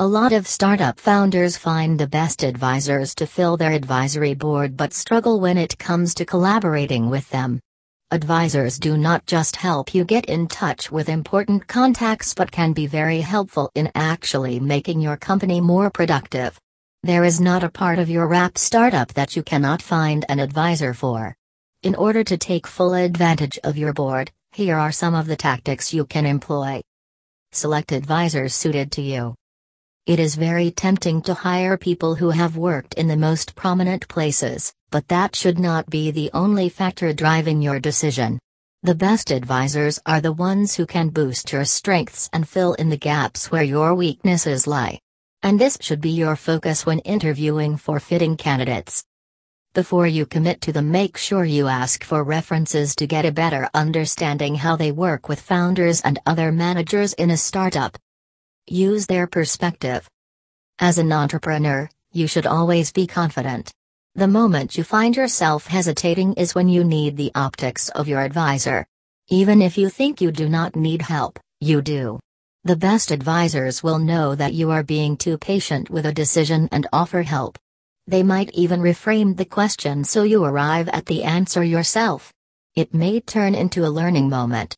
A lot of startup founders find the best advisors to fill their advisory board but struggle when it comes to collaborating with them. Advisors do not just help you get in touch with important contacts but can be very helpful in actually making your company more productive. There is not a part of your wrap startup that you cannot find an advisor for. In order to take full advantage of your board, here are some of the tactics you can employ. Select advisors suited to you. It is very tempting to hire people who have worked in the most prominent places, but that should not be the only factor driving your decision. The best advisors are the ones who can boost your strengths and fill in the gaps where your weaknesses lie. And this should be your focus when interviewing for fitting candidates. Before you commit to them, make sure you ask for references to get a better understanding how they work with founders and other managers in a startup. Use their perspective. As an entrepreneur, you should always be confident. The moment you find yourself hesitating is when you need the optics of your advisor. Even if you think you do not need help, you do. The best advisors will know that you are being too patient with a decision and offer help. They might even reframe the question so you arrive at the answer yourself. It may turn into a learning moment.